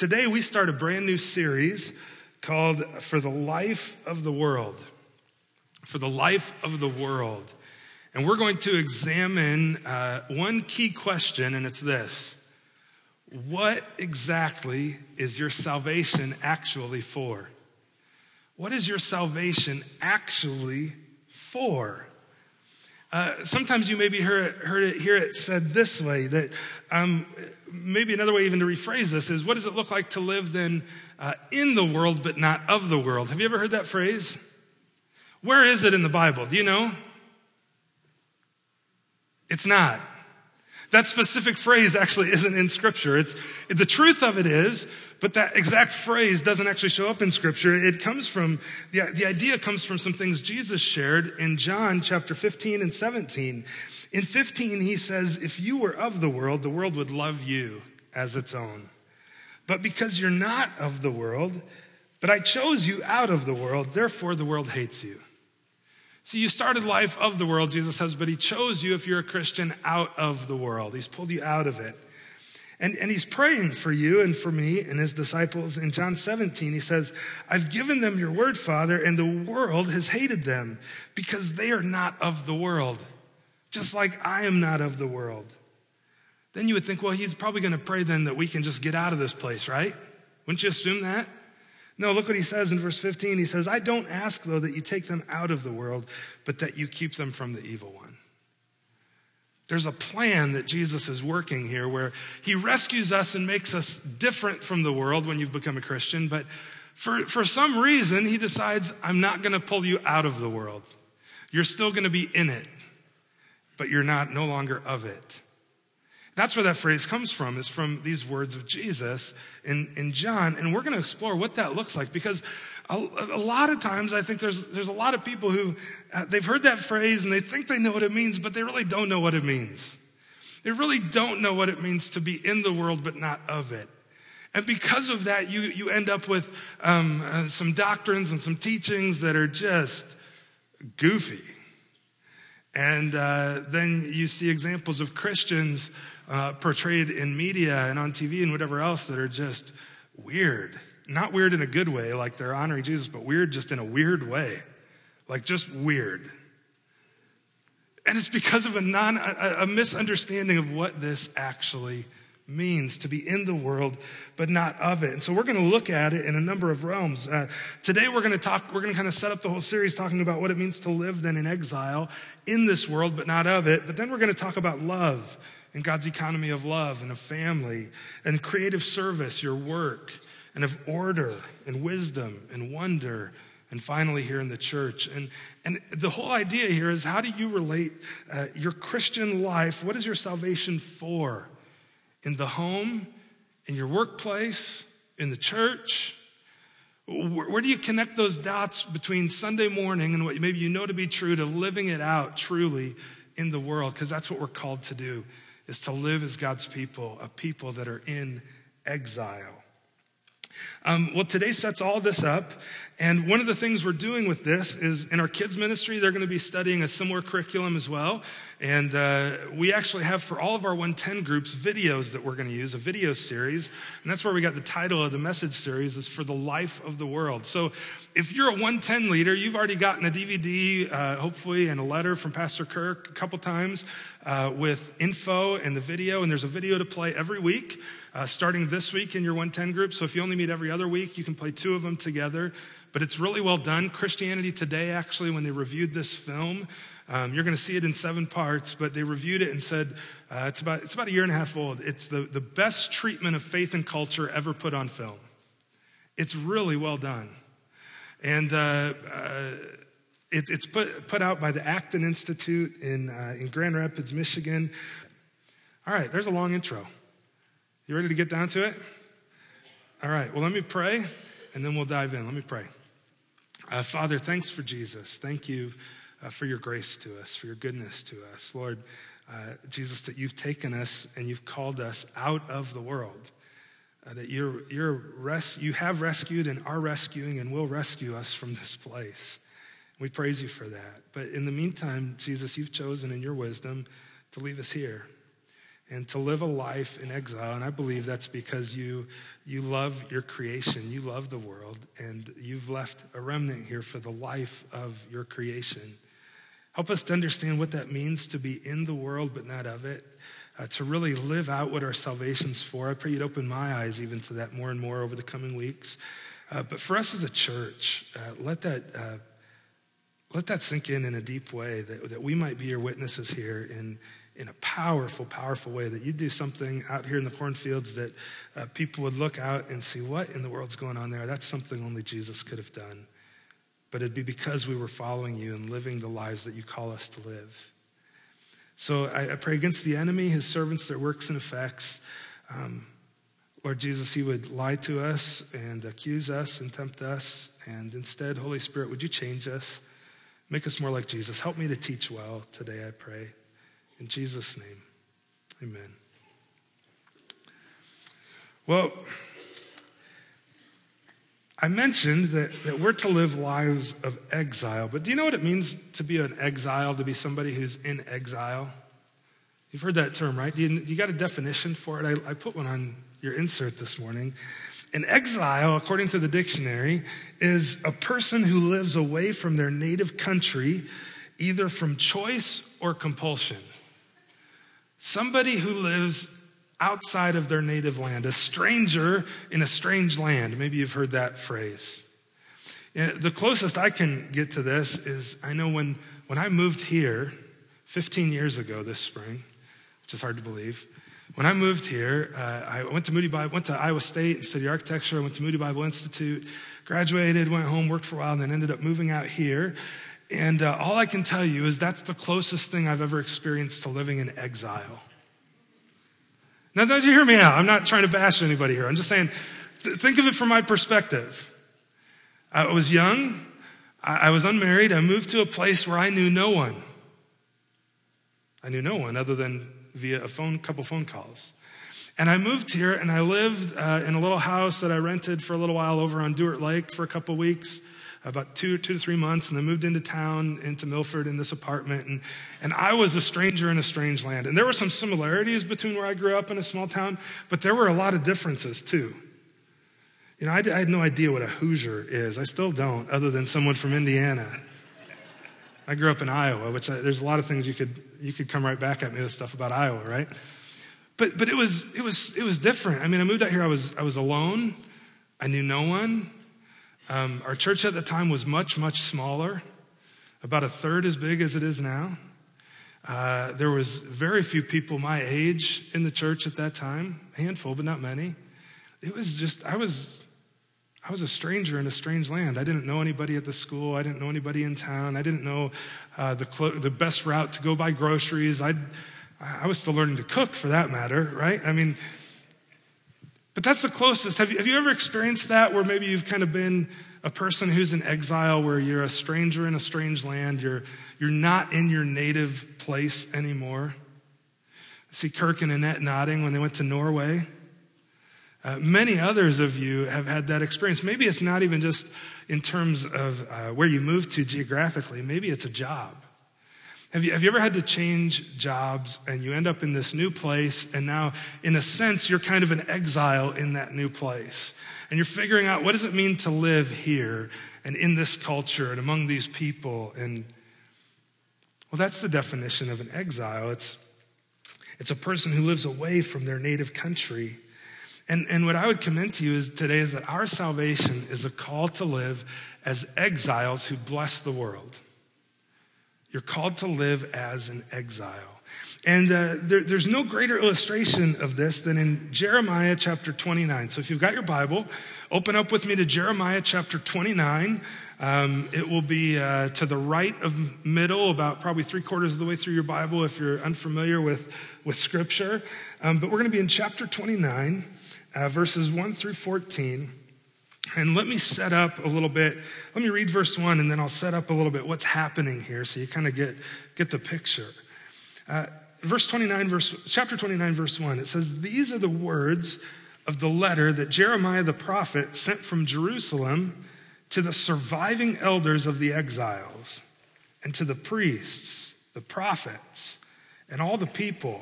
Today, we start a brand new series called For the Life of the World. For the Life of the World. And we're going to examine uh, one key question, and it's this What exactly is your salvation actually for? What is your salvation actually for? Uh, sometimes you maybe heard, heard it, hear it said this way that um, maybe another way even to rephrase this is what does it look like to live then uh, in the world but not of the world? Have you ever heard that phrase? Where is it in the Bible? Do you know? It's not. That specific phrase actually isn't in Scripture. It's, the truth of it is, but that exact phrase doesn't actually show up in Scripture. It comes from, the, the idea comes from some things Jesus shared in John chapter 15 and 17. In 15, he says, If you were of the world, the world would love you as its own. But because you're not of the world, but I chose you out of the world, therefore the world hates you. See, you started life of the world, Jesus says, but he chose you if you're a Christian out of the world. He's pulled you out of it. And, and he's praying for you and for me and his disciples. In John 17, he says, I've given them your word, Father, and the world has hated them because they are not of the world, just like I am not of the world. Then you would think, well, he's probably going to pray then that we can just get out of this place, right? Wouldn't you assume that? No, look what he says in verse 15. He says, I don't ask, though, that you take them out of the world, but that you keep them from the evil one. There's a plan that Jesus is working here where he rescues us and makes us different from the world when you've become a Christian, but for, for some reason, he decides, I'm not going to pull you out of the world. You're still going to be in it, but you're not no longer of it. That's where that phrase comes from, is from these words of Jesus in, in John. And we're going to explore what that looks like because a, a, lot of times I think there's, there's a lot of people who, uh, they've heard that phrase and they think they know what it means, but they really don't know what it means. They really don't know what it means to be in the world but not of it. And because of that, you, you end up with um, uh, some doctrines and some teachings that are just goofy. And uh, then you see examples of Christians uh, portrayed in media and on TV and whatever else that are just weird. Not weird in a good way, like they're honoring Jesus, but weird just in a weird way. Like just weird. And it's because of a, non, a, a misunderstanding of what this actually means to be in the world but not of it and so we're going to look at it in a number of realms uh, today we're going to talk we're going to kind of set up the whole series talking about what it means to live then in exile in this world but not of it but then we're going to talk about love and God's economy of love and of family and creative service, your work, and of order and wisdom and wonder, and finally here in the church. And, and the whole idea here is how do you relate uh, your Christian life? What is your salvation for? In the home, in your workplace, in the church? Where, do you connect those dots between Sunday morning and what maybe you know to be true to living it out truly in the world? Because that's what we're called to do is to live as God's people, a people that are in exile. Um, well, today sets all this up. And one of the things we're doing with this is in our kids' ministry, they're going to be studying a similar curriculum as well. And uh, we actually have for all of our 110 groups videos that we're going to use, a video series. And that's where we got the title of the message series is For the Life of the World. So if you're a 110 leader, you've already gotten a DVD, uh, hopefully, and a letter from Pastor Kirk a couple times uh, with info and the video. And there's a video to play every week, uh, starting this week in your 110 group. So if you only meet every other week, you can play two of them together. But it's really well done. Christianity Today, actually, when they reviewed this film, um, you're going to see it in seven parts, but they reviewed it and said uh, it's, about, it's about a year and a half old. It's the, the best treatment of faith and culture ever put on film. It's really well done. And uh, uh, it, it's put, put out by the Acton Institute in, uh, in Grand Rapids, Michigan. All right, there's a long intro. You ready to get down to it? All right, well, let me pray and then we'll dive in. Let me pray. Uh, Father, thanks for Jesus. Thank you uh, for your grace to us, for your goodness to us. Lord, uh, Jesus, that you've taken us and you've called us out of the world. Uh, that you're, you're res- you have rescued and are rescuing and will rescue us from this place. We praise you for that. But in the meantime, Jesus, you've chosen in your wisdom to leave us here. And to live a life in exile. And I believe that's because you, you love your creation, you love the world, and you've left a remnant here for the life of your creation. Help us to understand what that means to be in the world but not of it, uh, to really live out what our salvation's for. I pray you'd open my eyes even to that more and more over the coming weeks. Uh, but for us as a church, uh, let that. Uh, let that sink in in a deep way that, that we might be your witnesses here in, in a powerful, powerful way, that you do something out here in the cornfields that uh, people would look out and see what in the world's going on there. That's something only Jesus could have done. But it'd be because we were following you and living the lives that you call us to live. So I, I pray against the enemy, his servants, their works and effects. Um, Lord Jesus, he would lie to us and accuse us and tempt us. And instead, Holy Spirit, would you change us? Make us more like Jesus. Help me to teach well today, I pray. In Jesus' name, amen. Well, I mentioned that, that we're to live lives of exile, but do you know what it means to be an exile, to be somebody who's in exile? You've heard that term, right? Do you, you got a definition for it? I, I put one on your insert this morning. An exile, according to the dictionary, is a person who lives away from their native country, either from choice or compulsion. Somebody who lives outside of their native land, a stranger in a strange land. Maybe you've heard that phrase. The closest I can get to this is I know when, when I moved here 15 years ago this spring, which is hard to believe. When I moved here, uh, I went to Moody Bible, went to Iowa State and studied architecture. I went to Moody Bible Institute, graduated, went home, worked for a while, and then ended up moving out here. And uh, all I can tell you is that's the closest thing I've ever experienced to living in exile. Now, don't you hear me out? I'm not trying to bash anybody here. I'm just saying, th- think of it from my perspective. I was young, I-, I was unmarried, I moved to a place where I knew no one. I knew no one other than via a phone, couple phone calls. And I moved here and I lived uh, in a little house that I rented for a little while over on Dewart Lake for a couple weeks about two, two to three months, and then moved into town, into Milford, in this apartment. And, and I was a stranger in a strange land. And there were some similarities between where I grew up in a small town, but there were a lot of differences too. You know, I, I had no idea what a Hoosier is. I still don't, other than someone from Indiana. I grew up in Iowa, which I, there's a lot of things you could, you could come right back at me with stuff about Iowa, right? But, but it, was, it, was, it was different. I mean, I moved out here, I was, I was alone. I knew no one. Um, our church at the time was much, much smaller, about a third as big as it is now. Uh, there was very few people my age in the church at that time, a handful, but not many. It was just, I was, I was a stranger in a strange land. I didn't know anybody at the school. I didn't know anybody in town. I didn't know uh, the, clo- the best route to go buy groceries. i I was still learning to cook for that matter, right? I mean, but that's the closest. Have you, have you ever experienced that where maybe you've kind of been a person who's in exile, where you're a stranger in a strange land, you're, you're not in your native place anymore? I see Kirk and Annette nodding when they went to Norway. Uh, many others of you have had that experience. Maybe it's not even just in terms of uh, where you moved to geographically, maybe it's a job. Have you, have you ever had to change jobs and you end up in this new place, and now, in a sense, you're kind of an exile in that new place? And you're figuring out what does it mean to live here and in this culture and among these people? And well, that's the definition of an exile. It's, it's a person who lives away from their native country. And, and what I would commend to you is today is that our salvation is a call to live as exiles who bless the world. You're called to live as an exile. And uh, there, there's no greater illustration of this than in Jeremiah chapter 29. So if you've got your Bible, open up with me to Jeremiah chapter 29. Um, it will be uh, to the right of middle, about probably three quarters of the way through your Bible if you're unfamiliar with, with Scripture. Um, but we're going to be in chapter 29, uh, verses 1 through 14. And let me set up a little bit. Let me read verse one, and then I'll set up a little bit what's happening here so you kind of get, get the picture. Uh, verse 29, verse, chapter 29, verse 1, it says, These are the words of the letter that Jeremiah the prophet sent from Jerusalem to the surviving elders of the exiles, and to the priests, the prophets, and all the people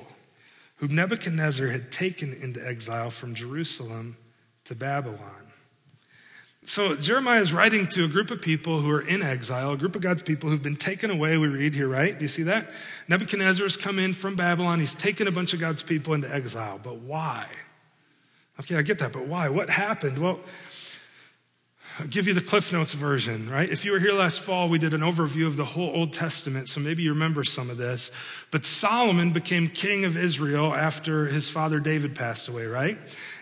whom Nebuchadnezzar had taken into exile from Jerusalem to Babylon. So Jeremiah is writing to a group of people who are in exile, a group of God's people who've been taken away. We read here, right? Do you see that? Nebuchadnezzar has come in from Babylon. He's taken a bunch of God's people into exile. But why? Okay, I get that, but why? What happened? Well, I'll give you the Cliff Notes version, right? If you were here last fall, we did an overview of the whole Old Testament, so maybe you remember some of this. But Solomon became king of Israel after his father David passed away, right?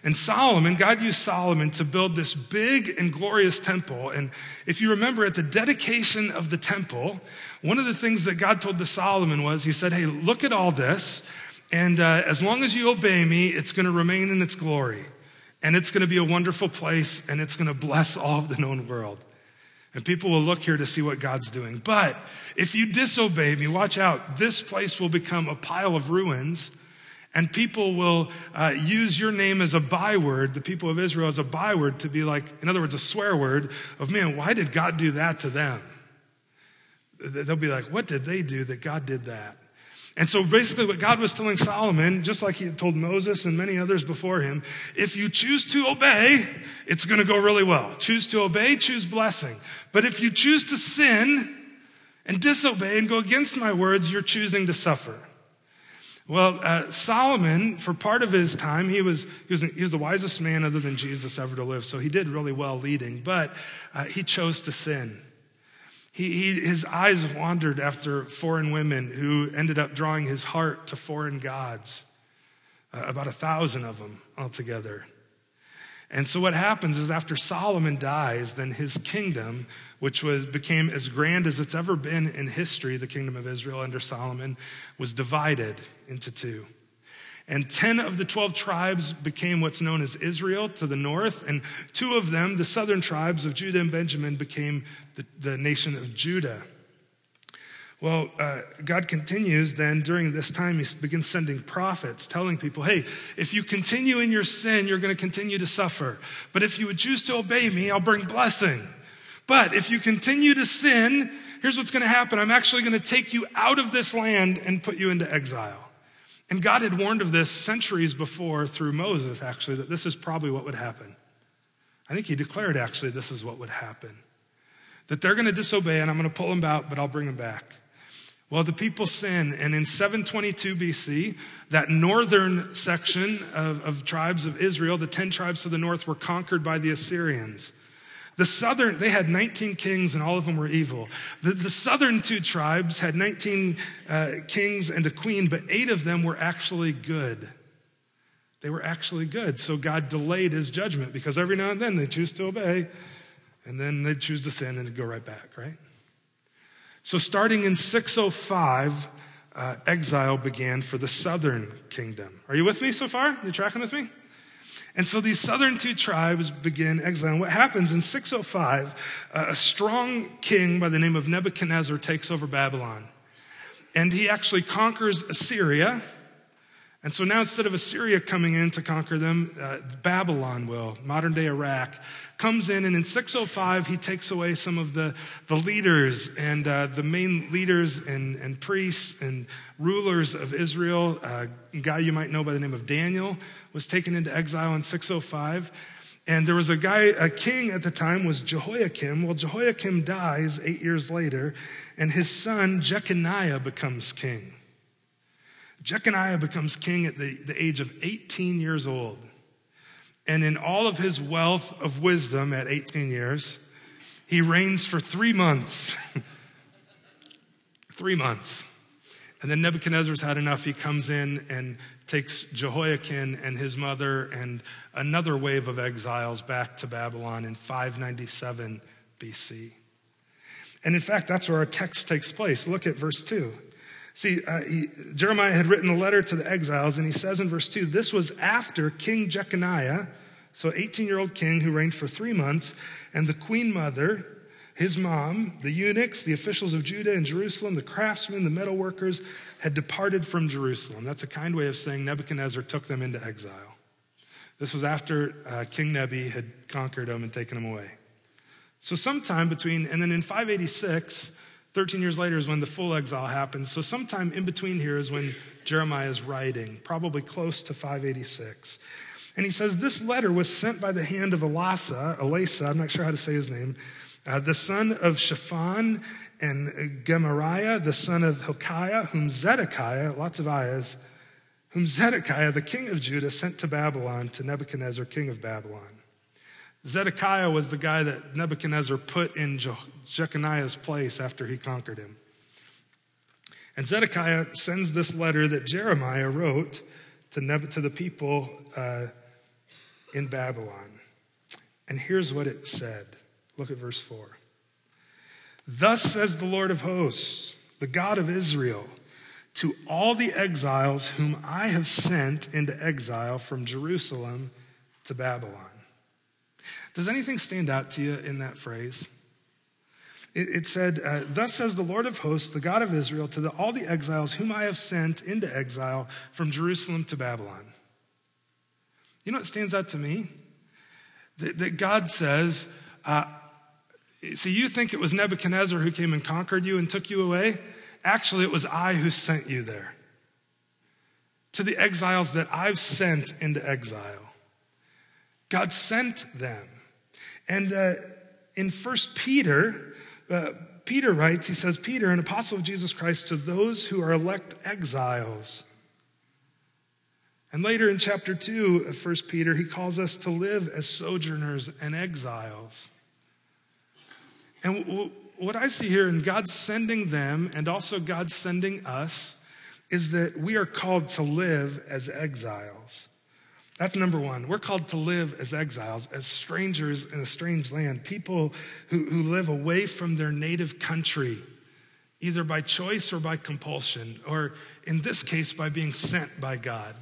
And Solomon, God used Solomon to build this big and glorious temple. And if you remember at the dedication of the temple, one of the things that God told to Solomon was, He said, Hey, look at all this, and uh, as long as you obey me, it's going to remain in its glory and it's going to be a wonderful place and it's going to bless all of the known world. And people will look here to see what God's doing. But if you disobey me, watch out. This place will become a pile of ruins, and people will uh, use your name as a byword, the people of Israel as a byword, to be like, in other words, a swear word of, man, why did God do that to them? They'll be like, what did they do that God did that? And so basically, what God was telling Solomon, just like he had told Moses and many others before him, if you choose to obey, it's going to go really well. Choose to obey, choose blessing. But if you choose to sin and disobey and go against my words, you're choosing to suffer. Well, uh, Solomon, for part of his time, he was, he was, he was the wisest man other than Jesus ever to live, so he did really well leading, but uh, he chose to sin. He, he, his eyes wandered after foreign women who ended up drawing his heart to foreign gods, uh, about a thousand of them altogether. And so what happens is after Solomon dies, then his kingdom, which was, became as grand as it's ever been in history, the kingdom of Israel under Solomon, was divided into two. And 10 of the 12 tribes became what's known as Israel to the north, and two of them, the southern tribes of Judah and Benjamin, became the, the nation of Judah. Well, uh, God continues then during this time, He begins sending prophets telling people, hey, if you continue in your sin, you're going to continue to suffer. But if you would choose to obey me, I'll bring blessing. But if you continue to sin, here's what's going to happen I'm actually going to take you out of this land and put you into exile. And God had warned of this centuries before through Moses, actually, that this is probably what would happen. I think he declared, actually, this is what would happen. That they're going to disobey, and I'm going to pull them out, but I'll bring them back. Well, the people sin, and in 722 BC, that northern section of, of tribes of Israel, the 10 tribes to the north, were conquered by the Assyrians. The southern, they had 19 kings and all of them were evil. The, the southern two tribes had 19 uh, kings and a queen, but eight of them were actually good. They were actually good. So God delayed his judgment because every now and then they choose to obey and then they choose to sin and go right back, right? So starting in 605, uh, exile began for the southern kingdom. Are you with me so far? You tracking with me? And so these southern two tribes begin exile. What happens in 605, uh, a strong king by the name of Nebuchadnezzar takes over Babylon. And he actually conquers Assyria. And so now instead of Assyria coming in to conquer them, uh, Babylon will, modern day Iraq, comes in. And in 605, he takes away some of the, the leaders and uh, the main leaders and, and priests and rulers of Israel. Uh, a guy you might know by the name of Daniel was taken into exile in 605. And there was a guy, a king at the time was Jehoiakim. Well, Jehoiakim dies eight years later, and his son Jeconiah becomes king. Jeconiah becomes king at the, the age of 18 years old. And in all of his wealth of wisdom at 18 years, he reigns for three months. three months. And then Nebuchadnezzar's had enough. He comes in and takes Jehoiakim and his mother and another wave of exiles back to Babylon in 597 BC. And in fact, that's where our text takes place. Look at verse 2. See, uh, he, Jeremiah had written a letter to the exiles, and he says in verse 2 this was after King Jeconiah, so 18 year old king who reigned for three months, and the queen mother, his mom, the eunuchs, the officials of Judah and Jerusalem, the craftsmen, the metalworkers, had departed from Jerusalem. That's a kind way of saying Nebuchadnezzar took them into exile. This was after uh, King Nebi had conquered them and taken them away. So, sometime between, and then in 586, 13 years later is when the full exile happens. So, sometime in between here is when Jeremiah is writing, probably close to 586. And he says, This letter was sent by the hand of Elasah, Elasah, I'm not sure how to say his name, uh, the son of Shaphan and Gemariah, the son of Hilkiah, whom Zedekiah, lots of ayahs, whom Zedekiah, the king of Judah, sent to Babylon to Nebuchadnezzar, king of Babylon. Zedekiah was the guy that Nebuchadnezzar put in Je- Jeconiah's place after he conquered him. And Zedekiah sends this letter that Jeremiah wrote to, Neb- to the people uh, in Babylon. And here's what it said. Look at verse 4. Thus says the Lord of hosts, the God of Israel, to all the exiles whom I have sent into exile from Jerusalem to Babylon. Does anything stand out to you in that phrase? It, it said, uh, Thus says the Lord of hosts, the God of Israel, to the, all the exiles whom I have sent into exile from Jerusalem to Babylon. You know what stands out to me? That, that God says, uh, See, you think it was Nebuchadnezzar who came and conquered you and took you away? Actually, it was I who sent you there. To the exiles that I've sent into exile. God sent them. And uh, in First Peter, uh, Peter writes, he says, Peter, an apostle of Jesus Christ, to those who are elect exiles. And later in chapter 2 of 1 Peter, he calls us to live as sojourners and exiles. And w- what I see here in God sending them and also God sending us is that we are called to live as exiles. That's number one. We're called to live as exiles, as strangers in a strange land, people who, who live away from their native country, either by choice or by compulsion, or in this case, by being sent by God.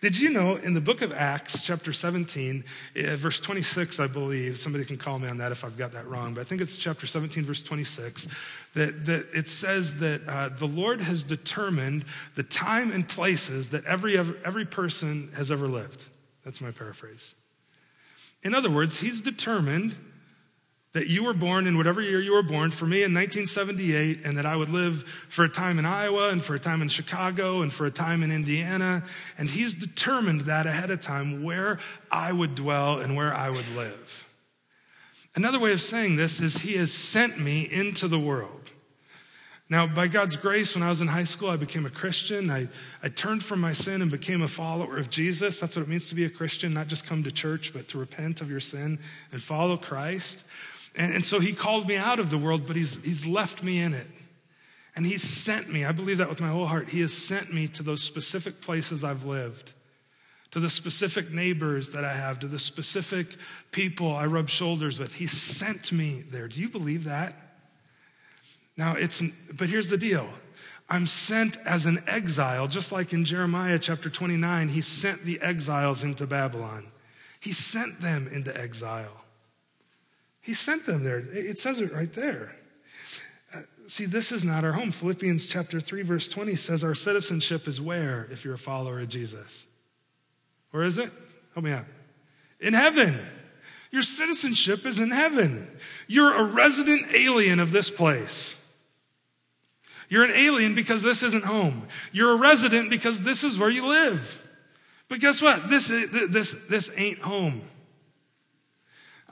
Did you know in the book of Acts, chapter 17, uh, verse 26, I believe, somebody can call me on that if I've got that wrong, but I think it's chapter 17, verse 26, that, that it says that uh, the Lord has determined the time and places that every, every person has ever lived. That's my paraphrase. In other words, He's determined that you were born in whatever year you were born, for me in 1978, and that I would live for a time in Iowa and for a time in Chicago and for a time in Indiana. And he's determined that ahead of time where I would dwell and where I would live. Another way of saying this is he has sent me into the world. Now, by God's grace, when I was in high school, I became a Christian. I, I turned from my sin and became a follower of Jesus. That's what it means to be a Christian, not just come to church, but to repent of your sin and follow Christ. And, and so he called me out of the world, but he's, he's left me in it. And he sent me, I believe that with my whole heart. He has sent me to those specific places I've lived, to the specific neighbors that I have, to the specific people I rub shoulders with. He sent me there. Do you believe that? Now, it's, but here's the deal. I'm sent as an exile, just like in Jeremiah chapter 29, he sent the exiles into Babylon. He sent them into exile. He sent them there. It says it right there. Uh, see, this is not our home. Philippians chapter 3, verse 20 says our citizenship is where if you're a follower of Jesus? Where is it? Help me out. In heaven. Your citizenship is in heaven. You're a resident alien of this place. You're an alien because this isn't home. You're a resident because this is where you live. But guess what? This, this, this ain't home.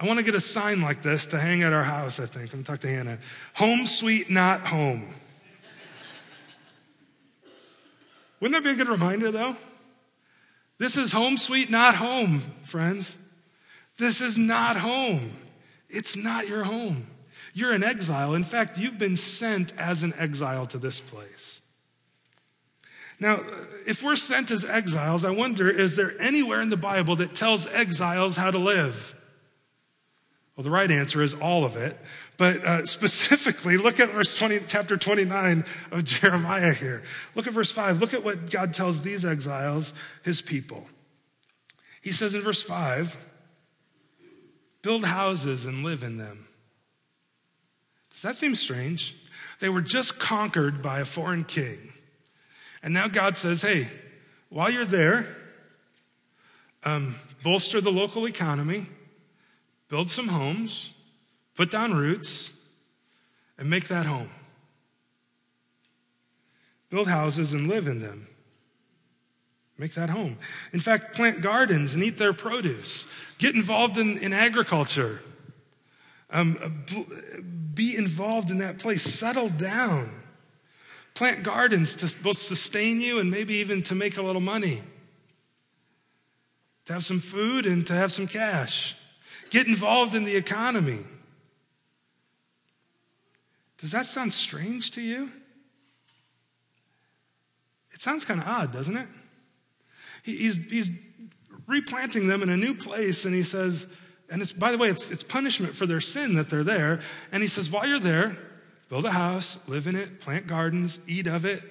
I want to get a sign like this to hang at our house, I think. I'm going to talk to Hannah. Home sweet, not home. Wouldn't that be a good reminder, though? This is home sweet, not home, friends. This is not home. It's not your home. You're an exile. In fact, you've been sent as an exile to this place. Now, if we're sent as exiles, I wonder is there anywhere in the Bible that tells exiles how to live? Well, the right answer is all of it. But uh, specifically, look at verse 20, chapter 29 of Jeremiah here. Look at verse 5. Look at what God tells these exiles, his people. He says in verse 5 build houses and live in them. Does that seem strange? They were just conquered by a foreign king. And now God says, hey, while you're there, um, bolster the local economy build some homes, put down roots, and make that home. build houses and live in them. Make that home. In fact, plant gardens and eat their produce. Get involved in, in agriculture. Um, be involved in that place. Settle down. Plant gardens to both sustain you and maybe even to make a little money. To have some food and to have some cash. Get involved in the economy. Does that sound strange to you? It sounds kind of odd, doesn't it? He's, he's replanting them in a new place, and he says, and it's, by the way, it's, it's punishment for their sin that they're there. And he says, while you're there, build a house, live in it, plant gardens, eat of it,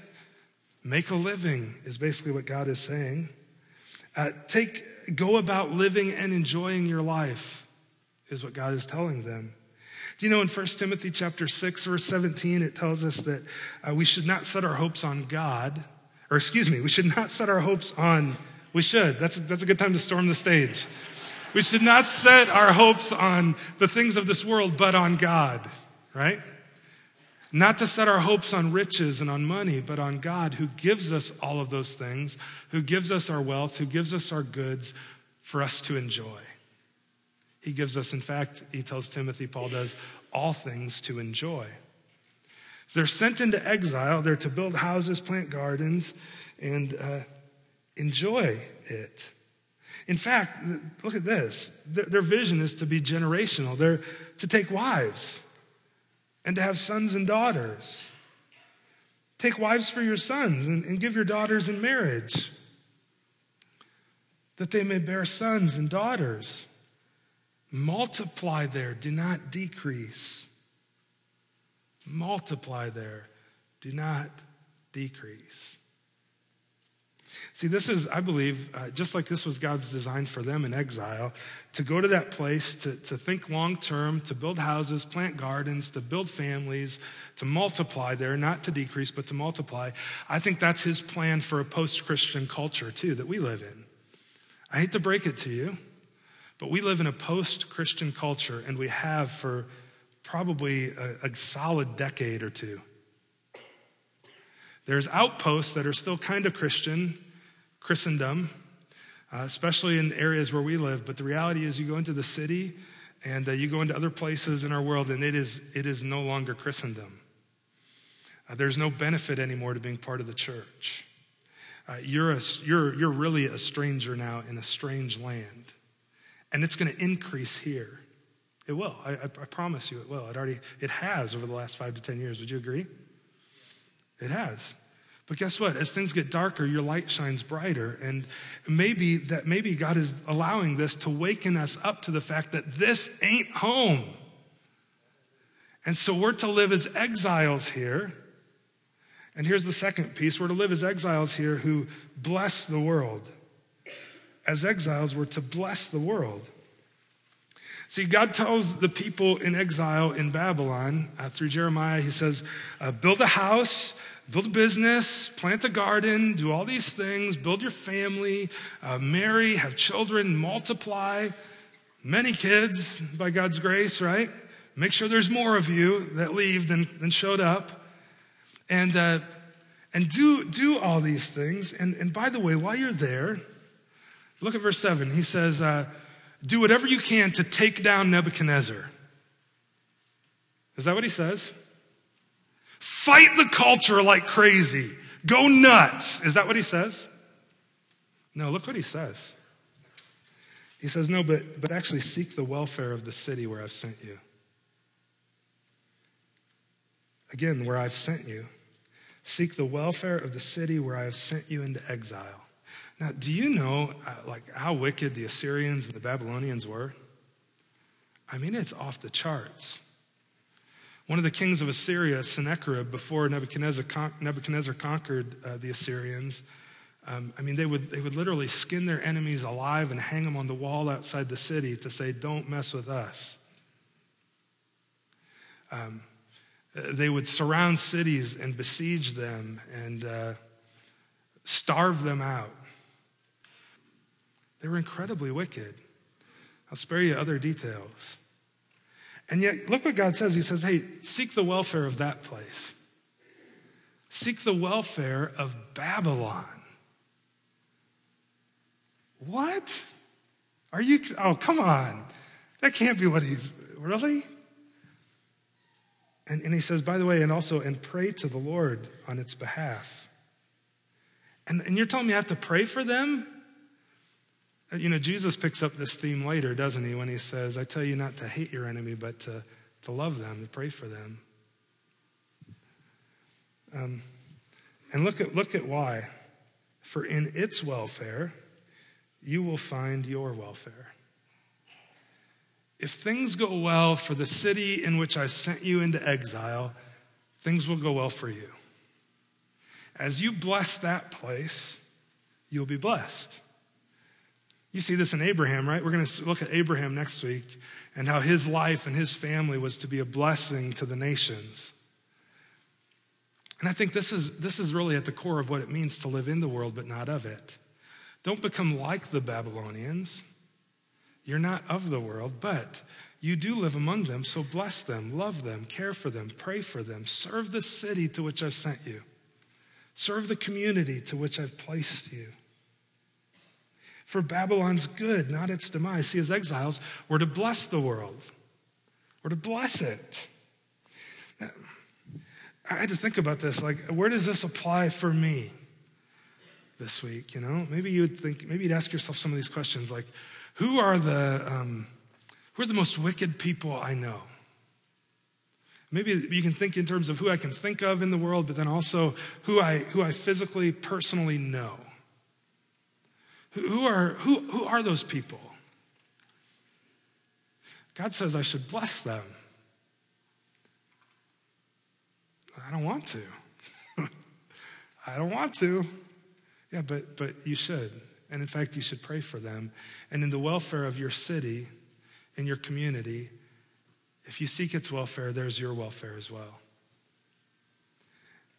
make a living, is basically what God is saying. Uh, take, go about living and enjoying your life, is what God is telling them. Do you know in 1 Timothy chapter 6, verse 17, it tells us that uh, we should not set our hopes on God, or excuse me, we should not set our hopes on, we should. That's, that's a good time to storm the stage. We should not set our hopes on the things of this world, but on God, right? Not to set our hopes on riches and on money, but on God who gives us all of those things, who gives us our wealth, who gives us our goods for us to enjoy. He gives us, in fact, he tells Timothy, Paul does, all things to enjoy. They're sent into exile. They're to build houses, plant gardens, and uh, enjoy it. In fact, look at this. Their vision is to be generational. They're to take wives and to have sons and daughters. Take wives for your sons and, and give your daughters in marriage, that they may bear sons and daughters. Multiply there, do not decrease. Multiply there, do not decrease. See, this is, I believe, uh, just like this was God's design for them in exile, to go to that place, to, to think long term, to build houses, plant gardens, to build families, to multiply there, not to decrease, but to multiply. I think that's his plan for a post Christian culture, too, that we live in. I hate to break it to you, but we live in a post Christian culture, and we have for probably a, a solid decade or two. There's outposts that are still kind of Christian Christendom, uh, especially in areas where we live. But the reality is, you go into the city and uh, you go into other places in our world, and it is, it is no longer Christendom. Uh, there's no benefit anymore to being part of the church. Uh, you're, a, you're, you're really a stranger now in a strange land. And it's going to increase here. It will. I, I, promise you it will. It already it has over the last five to ten years. Would you agree? It has. But guess what? As things get darker, your light shines brighter. And maybe that maybe God is allowing this to waken us up to the fact that this ain't home. And so we're to live as exiles here. And here's the second piece we're to live as exiles here who bless the world. As exiles, we're to bless the world. See, God tells the people in exile in Babylon uh, through Jeremiah, He says, uh, build a house build a business, plant a garden, do all these things, build your family, uh, marry, have children, multiply, many kids by God's grace, right? Make sure there's more of you that leave than, than showed up. And, uh, and do, do all these things. And, and by the way, while you're there, look at verse 7. He says, uh, Do whatever you can to take down Nebuchadnezzar. Is that what he says? Fight the culture like crazy. Go nuts. Is that what he says? No, look what he says. He says, No, but, but actually seek the welfare of the city where I've sent you. Again, where I've sent you. Seek the welfare of the city where I have sent you into exile. Now, do you know uh, like how wicked the Assyrians and the Babylonians were? I mean, it's off the charts. One of the kings of Assyria, Sennacherib, before Nebuchadnezzar, con- Nebuchadnezzar conquered uh, the Assyrians, um, I mean, they would, they would literally skin their enemies alive and hang them on the wall outside the city to say, Don't mess with us. Um, they would surround cities and besiege them and uh, starve them out. They were incredibly wicked. I'll spare you other details. And yet, look what God says. He says, hey, seek the welfare of that place. seek the welfare of Babylon. What? Are you? Oh, come on. That can't be what he's. Really? And, and he says, by the way, and also, and pray to the Lord on its behalf. And, and you're telling me I have to pray for them? You know, Jesus picks up this theme later, doesn't he, when he says, I tell you not to hate your enemy, but to, to love them, to pray for them. Um, and look at, look at why. For in its welfare, you will find your welfare. If things go well for the city in which I sent you into exile, things will go well for you. As you bless that place, you'll be blessed. You see this in Abraham, right? We're going to look at Abraham next week and how his life and his family was to be a blessing to the nations. And I think this is, this is really at the core of what it means to live in the world but not of it. Don't become like the Babylonians. You're not of the world, but you do live among them, so bless them, love them, care for them, pray for them, serve the city to which I've sent you, serve the community to which I've placed you. For Babylon's good, not its demise. See, as exiles, we're to bless the world, we're to bless it. I had to think about this like, where does this apply for me? this week, you know? Maybe you would think, maybe you'd ask yourself some of these questions like, who are the, um, who are the most wicked people I know? Maybe you can think in terms of who I can think of in the world, but then also who I, who I physically, personally know. Who, are, who, who are those people? God says I should bless them. I don't want to. I don't want to. Yeah, but, but you should. And in fact, you should pray for them. And in the welfare of your city, in your community, if you seek its welfare, there's your welfare as well.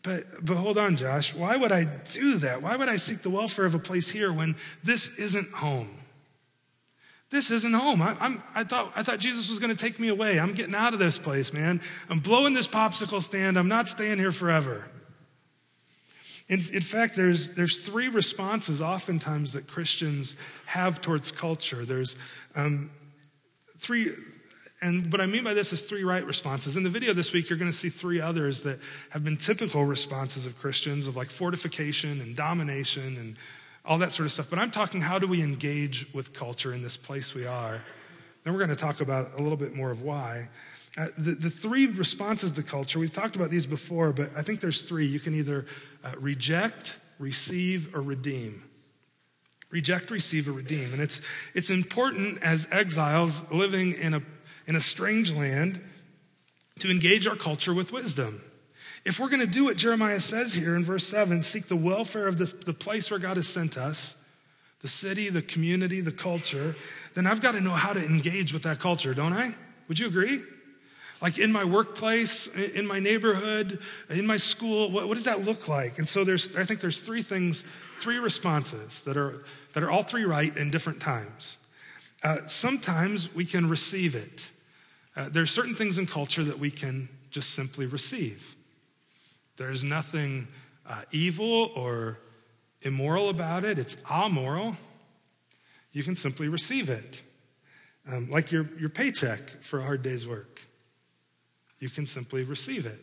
But, but hold on, Josh. Why would I do that? Why would I seek the welfare of a place here when this isn't home? This isn't home. I, I, thought, I thought Jesus was going to take me away. I'm getting out of this place, man. I'm blowing this popsicle stand. I'm not staying here forever. In, in fact, there's, there's three responses oftentimes that Christians have towards culture. There's um, three, and what I mean by this is three right responses. In the video this week, you're going to see three others that have been typical responses of Christians of like fortification and domination and all that sort of stuff. But I'm talking how do we engage with culture in this place we are? Then we're going to talk about a little bit more of why. Uh, the, the three responses to culture, we've talked about these before, but I think there's three. You can either uh, reject, receive, or redeem. Reject, receive, or redeem. And it's, it's important as exiles living in a, in a strange land to engage our culture with wisdom. If we're going to do what Jeremiah says here in verse 7, seek the welfare of this, the place where God has sent us, the city, the community, the culture, then I've got to know how to engage with that culture, don't I? Would you agree? Like in my workplace, in my neighborhood, in my school, what, what does that look like? And so there's, I think there's three things, three responses that are, that are all three right in different times. Uh, sometimes we can receive it. Uh, there's certain things in culture that we can just simply receive. There's nothing uh, evil or immoral about it, it's amoral. You can simply receive it, um, like your, your paycheck for a hard day's work you can simply receive it.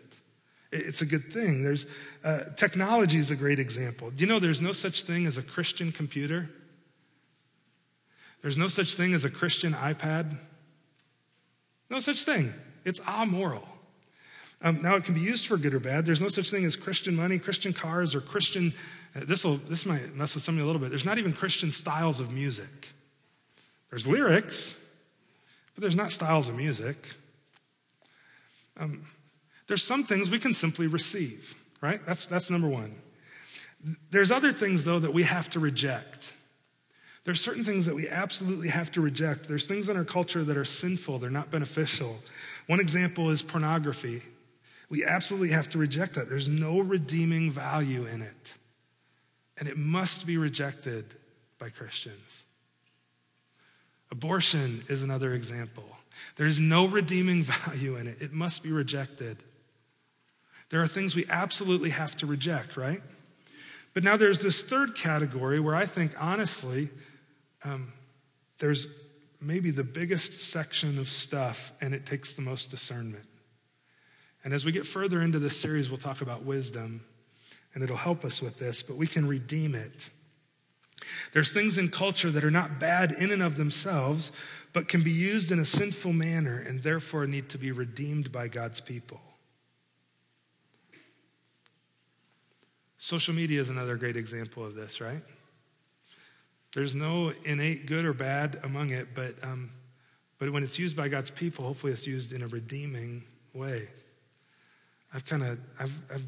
It's a good thing. There's uh, technology is a great example. Do you know there's no such thing as a Christian computer? There's no such thing as a Christian iPad. No such thing. It's amoral. Um, now it can be used for good or bad. There's no such thing as Christian money, Christian cars, or Christian. Uh, this will this might mess with somebody a little bit. There's not even Christian styles of music. There's lyrics, but there's not styles of music. Um, there's some things we can simply receive, right? That's, that's number one. There's other things, though, that we have to reject. There's certain things that we absolutely have to reject. There's things in our culture that are sinful, they're not beneficial. One example is pornography. We absolutely have to reject that. There's no redeeming value in it. And it must be rejected by Christians. Abortion is another example. There's no redeeming value in it. It must be rejected. There are things we absolutely have to reject, right? But now there's this third category where I think, honestly, um, there's maybe the biggest section of stuff and it takes the most discernment. And as we get further into this series, we'll talk about wisdom and it'll help us with this, but we can redeem it. There's things in culture that are not bad in and of themselves, but can be used in a sinful manner and therefore need to be redeemed by God's people. Social media is another great example of this, right? There's no innate good or bad among it, but, um, but when it's used by God's people, hopefully it's used in a redeeming way. I've kind of, I've, I've,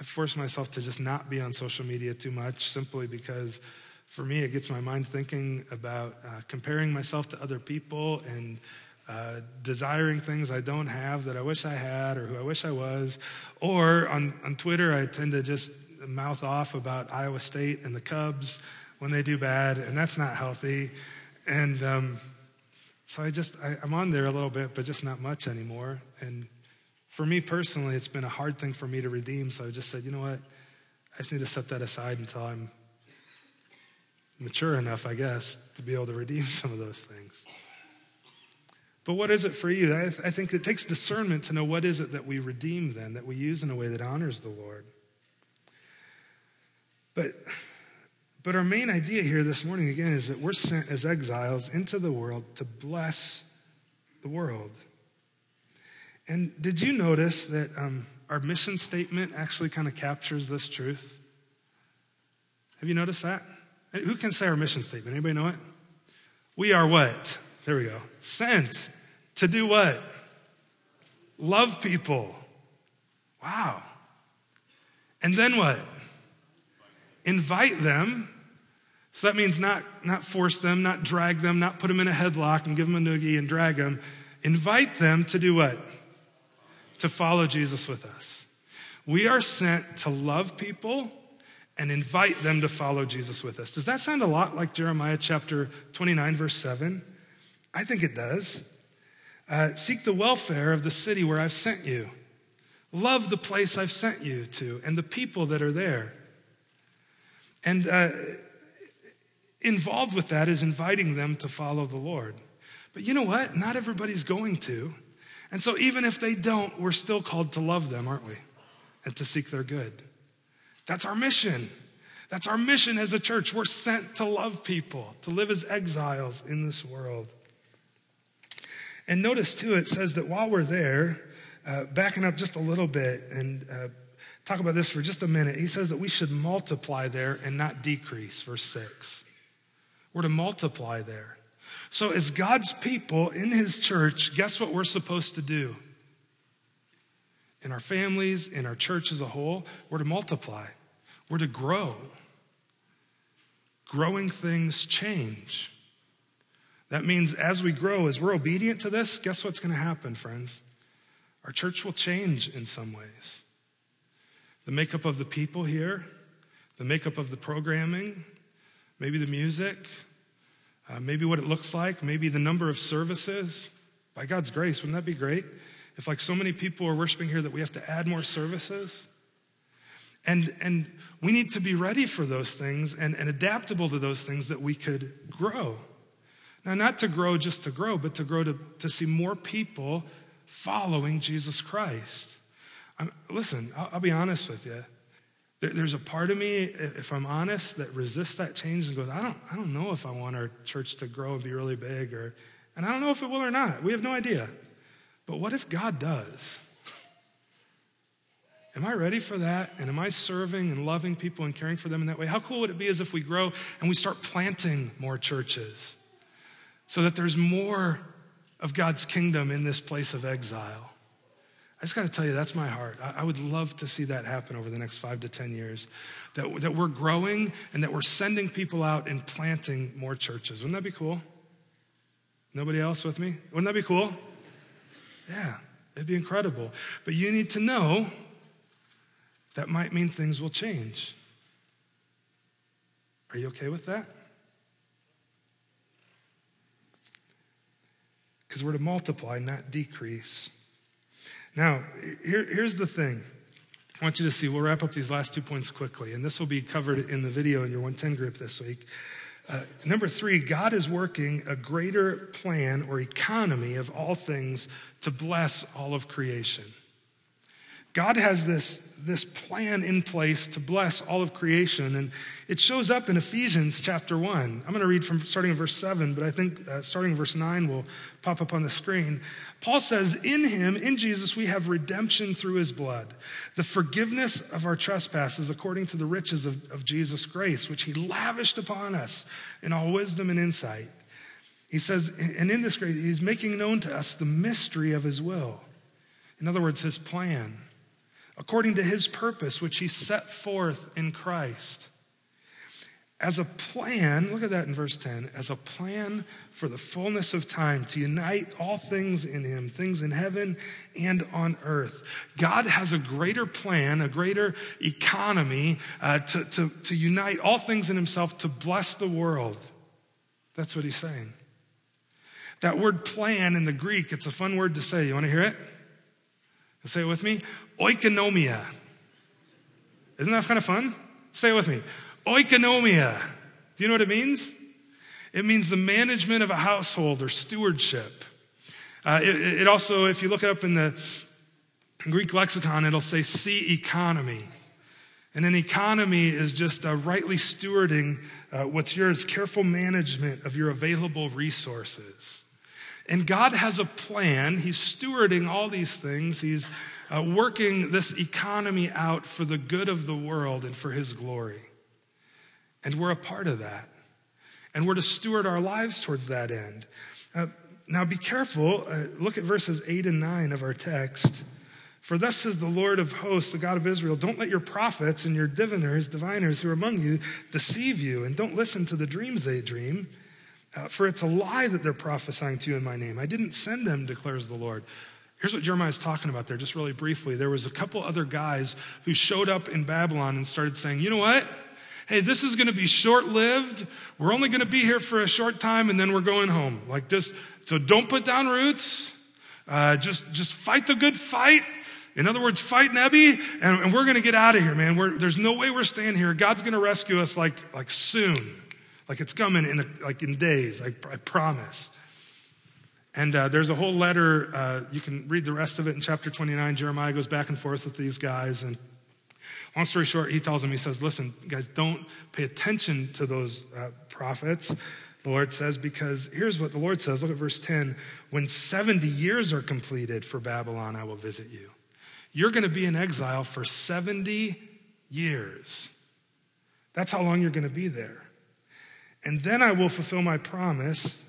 I've forced myself to just not be on social media too much simply because for me, it gets my mind thinking about uh, comparing myself to other people and uh, desiring things I don't have that I wish I had or who I wish I was. Or on, on Twitter, I tend to just mouth off about Iowa State and the Cubs when they do bad, and that's not healthy. And um, so I just, I, I'm on there a little bit, but just not much anymore. And for me personally, it's been a hard thing for me to redeem. So I just said, you know what? I just need to set that aside until I'm mature enough, I guess, to be able to redeem some of those things. But what is it for you? I, I think it takes discernment to know what is it that we redeem then, that we use in a way that honors the Lord. But, but our main idea here this morning, again, is that we're sent as exiles into the world to bless the world. And did you notice that um, our mission statement actually kind of captures this truth? Have you noticed that? Who can say our mission statement? Anybody know it? We are what? There we go. Sent to do what? Love people. Wow. And then what? Invite them. So that means not, not force them, not drag them, not put them in a headlock and give them a noogie and drag them. Invite them to do what? To follow Jesus with us. We are sent to love people and invite them to follow Jesus with us. Does that sound a lot like Jeremiah chapter 29, verse 7? I think it does. Uh, Seek the welfare of the city where I've sent you. Love the place I've sent you to and the people that are there. And uh, involved with that is inviting them to follow the Lord. But you know what? Not everybody's going to. And so even if they don't, we're still called to love them, aren't we? And to seek their good. That's our mission. That's our mission as a church. We're sent to love people, to live as exiles in this world. And notice too, it says that while we're there, uh, backing up just a little bit and uh, talk about this for just a minute, he says that we should multiply there and not decrease, verse 6. We're to multiply there. So, as God's people in his church, guess what we're supposed to do? In our families, in our church as a whole, we're to multiply. We're to grow. Growing things change. That means as we grow, as we're obedient to this, guess what's going to happen, friends? Our church will change in some ways. The makeup of the people here, the makeup of the programming, maybe the music, uh, maybe what it looks like, maybe the number of services. By God's grace, wouldn't that be great? If, like so many people are worshiping here, that we have to add more services. And, and we need to be ready for those things and, and adaptable to those things that we could grow. Now, not to grow just to grow, but to grow to, to see more people following Jesus Christ. I'm, listen, I'll, I'll, be honest with you. There, there's a part of me, if I'm honest, that resists that change and goes, I don't, I don't know if I want our church to grow and be really big, or, and I don't know if it will or not. We have no idea. But what if God does? Am I ready for that? And am I serving and loving people and caring for them in that way? How cool would it be as if we grow and we start planting more churches so that there's more of God's kingdom in this place of exile? I just got to tell you, that's my heart. I, would love to see that happen over the next five to 10 years. That, that we're growing and that we're sending people out and planting more churches. Wouldn't that be cool? Nobody else with me? Wouldn't that be cool? Yeah, it'd be incredible. But you need to know that might mean things will change. Are you okay with that? Because we're to multiply, not decrease. Now, here, here's the thing I want you to see, we'll wrap up these last two points quickly, and this will be covered in the video in your 110 group this week. Uh, number three, God is working a greater plan or economy of all things to bless all of creation. God has this, this plan in place to bless all of creation, and it shows up in Ephesians chapter 1. I'm going to read from starting in verse 7, but I think uh, starting in verse 9 will pop up on the screen. Paul says, In him, in Jesus, we have redemption through his blood, the forgiveness of our trespasses according to the riches of, of Jesus' grace, which he lavished upon us in all wisdom and insight. He says, and in this grace, he's making known to us the mystery of his will. In other words, his plan according to his purpose, which he set forth in Christ. As a plan, look at that in verse 10, as a plan for the fullness of time to unite all things in him, things in heaven and on earth. God has a greater plan, a greater economy uh, to, to, to unite all things in himself to bless the world. That's what he's saying. That word plan in the Greek, it's a fun word to say. You want to hear it? Say it with me oikonomia. Isn't that kind of fun? Say it with me. Oikonomia. Do you know what it means? It means the management of a household or stewardship. Uh, it, it, also, if you look it up in the Greek lexicon, it'll say see economy. And an economy is just uh, rightly stewarding uh, what's yours, careful management of your available resources. And God has a plan. He's stewarding all these things. He's uh, working this economy out for the good of the world and for His glory. And we're a part of that. And we're to steward our lives towards that end. Uh, now be careful. Uh, look at verses 8 and 9 of our text. For thus says the Lord of hosts, the God of Israel, don't let your prophets and your diviners, diviners who are among you, deceive you, and don't listen to the dreams they dream. Uh, for it's a lie that they're prophesying to you in my name. I didn't send them, declares the Lord. Here's what Jeremiah is talking about there, just really briefly. There was a couple other guys who showed up in Babylon and started saying, you know what? Hey, this is going to be short lived. We're only going to be here for a short time and then we're going home. Like just, so don't put down roots. Uh, just, just fight the good fight. In other words, fight Nebi, and, and we're going to get out of here, man. We're, there's no way we're staying here. God's going to rescue us like, like soon, like it's coming in a, like in days. I, I promise. And uh, there's a whole letter. Uh, you can read the rest of it in chapter 29. Jeremiah goes back and forth with these guys. And long story short, he tells them, he says, Listen, guys, don't pay attention to those uh, prophets. The Lord says, because here's what the Lord says. Look at verse 10. When 70 years are completed for Babylon, I will visit you. You're going to be in exile for 70 years. That's how long you're going to be there. And then I will fulfill my promise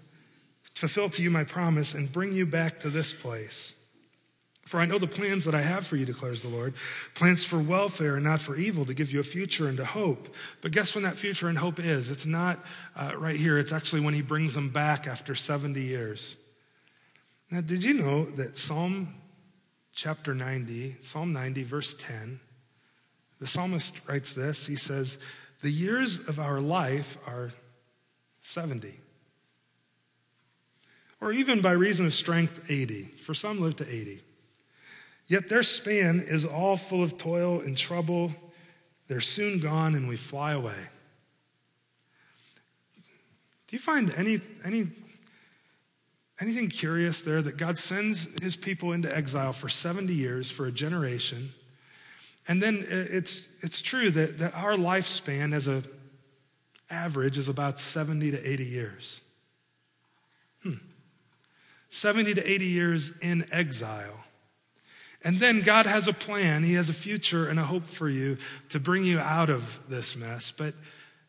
fulfill to you my promise and bring you back to this place. For I know the plans that I have for you, declares the Lord plans for welfare and not for evil, to give you a future and a hope. But guess when that future and hope is? It's not uh, right here, it's actually when He brings them back after 70 years. Now, did you know that Psalm chapter 90, Psalm 90, verse 10, the psalmist writes this He says, The years of our life are 70 or even by reason of strength, 80. For some live to 80. Yet their span is all full of toil and trouble. They're soon gone and we fly away. Do you find any, any, anything curious there that God sends his people into exile for 70 years, for a generation? And then it's, it's true that, that our lifespan as a average is about 70 to 80 years. 70 to 80 years in exile. And then God has a plan. He has a future and a hope for you to bring you out of this mess. But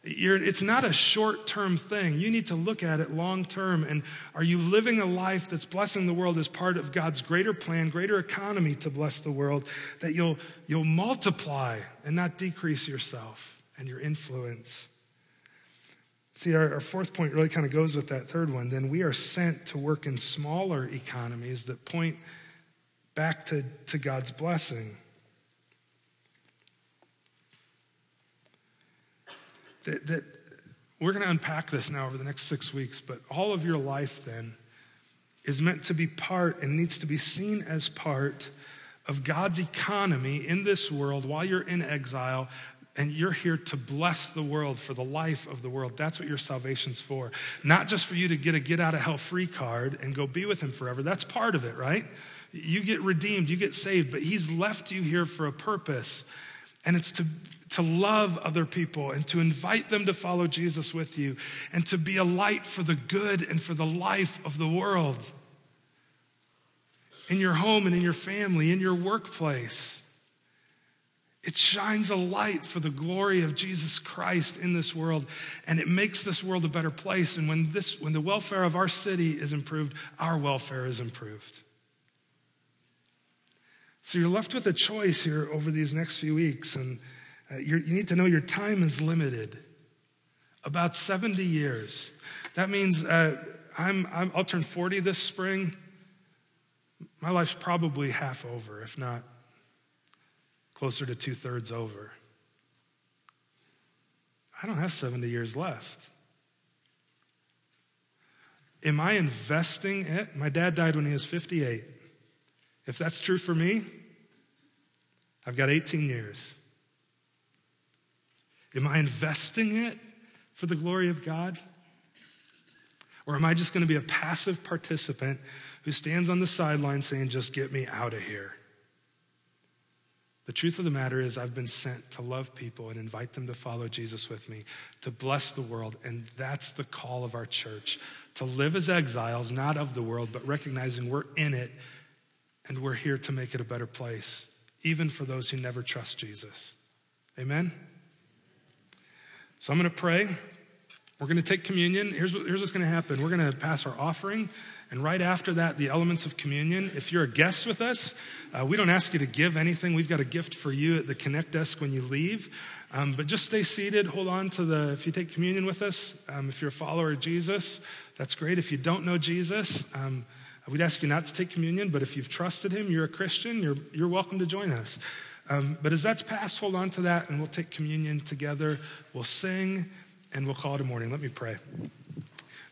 it's not a short term thing. You need to look at it long term. And are you living a life that's blessing the world as part of God's greater plan, greater economy to bless the world, that you'll, you'll multiply and not decrease yourself and your influence? See, our, our, fourth point really kind of goes with that third one. Then we are sent to work in smaller economies that point back to, to God's blessing. That, that we're going to unpack this now over the next six weeks, but all of your life then is meant to be part and needs to be seen as part of God's economy in this world while you're in exile and you're here to bless the world for the life of the world. That's what your salvation's for. Not just for you to get a get out of hell free card and go be with him forever. That's part of it, right? You get redeemed, you get saved, but he's left you here for a purpose. And it's to, to love other people and to invite them to follow Jesus with you and to be a light for the good and for the life of the world in your home and in your family, in your workplace. It shines a light for the glory of Jesus Christ in this world, and it makes this world a better place. And when, this, when the welfare of our city is improved, our welfare is improved. So you're left with a choice here over these next few weeks, and uh, you need to know your time is limited about 70 years. That means uh, I'm, I'm, I'll turn 40 this spring. My life's probably half over, if not closer to two thirds over. I don't have 70 years left. Am I investing it? My dad died when he was 58. If that's true for me, I've got 18 years. Am I investing it for the glory of God? Or am I just going to be a passive participant who stands on the sideline saying, just get me out of here? The truth of the matter is, I've been sent to love people and invite them to follow Jesus with me, to bless the world. And that's the call of our church to live as exiles, not of the world, but recognizing we're in it and we're here to make it a better place, even for those who never trust Jesus. Amen? So I'm going to pray. We're going to take communion. Here's, here's what's going to happen we're going to pass our offering. And right after that, the elements of communion. If you're a guest with us, uh, we don't ask you to give anything. We've got a gift for you at the Connect desk when you leave. Um, but just stay seated. Hold on to the, if you take communion with us, um, if you're a follower of Jesus, that's great. If you don't know Jesus, um, we'd ask you not to take communion. But if you've trusted him, you're a Christian, you're, you're welcome to join us. Um, but as that's passed, hold on to that and we'll take communion together. We'll sing and we'll call it a morning. Let me pray.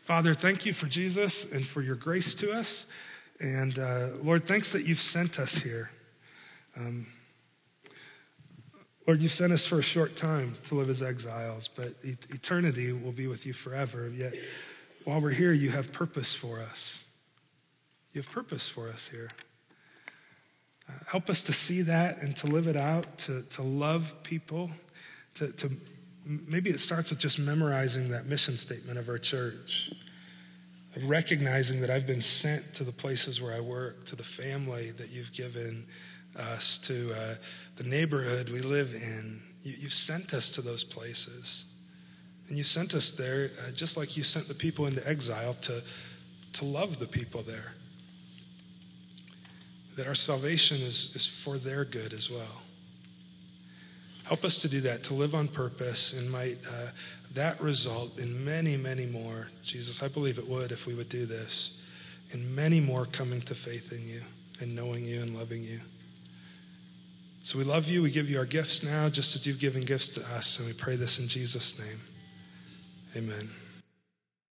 Father, thank you for Jesus and for your grace to us. And uh, Lord, thanks that you've sent us here. Um, Lord, you sent us for a short time to live as exiles, but eternity will be with you forever. Yet, while we're here, you have purpose for us. You have purpose for us here. Uh, help us to see that and to live it out, to, to love people, to, to maybe it starts with just memorizing that mission statement of our church, of recognizing that I've been sent to the places where I work, to the family that you've given us, to uh, the neighborhood we live in. You, have sent us to those places. And you sent us there uh, just like you sent the people into exile to, to love the people there. That our salvation is, is for their good as well. Help us to do that, to live on purpose, and might uh, that result in many, many more. Jesus, I believe it would if we would do this, in many more coming to faith in you and knowing you and loving you. So we love you. We give you our gifts now, just as you've given gifts to us, and we pray this in Jesus' name. Amen.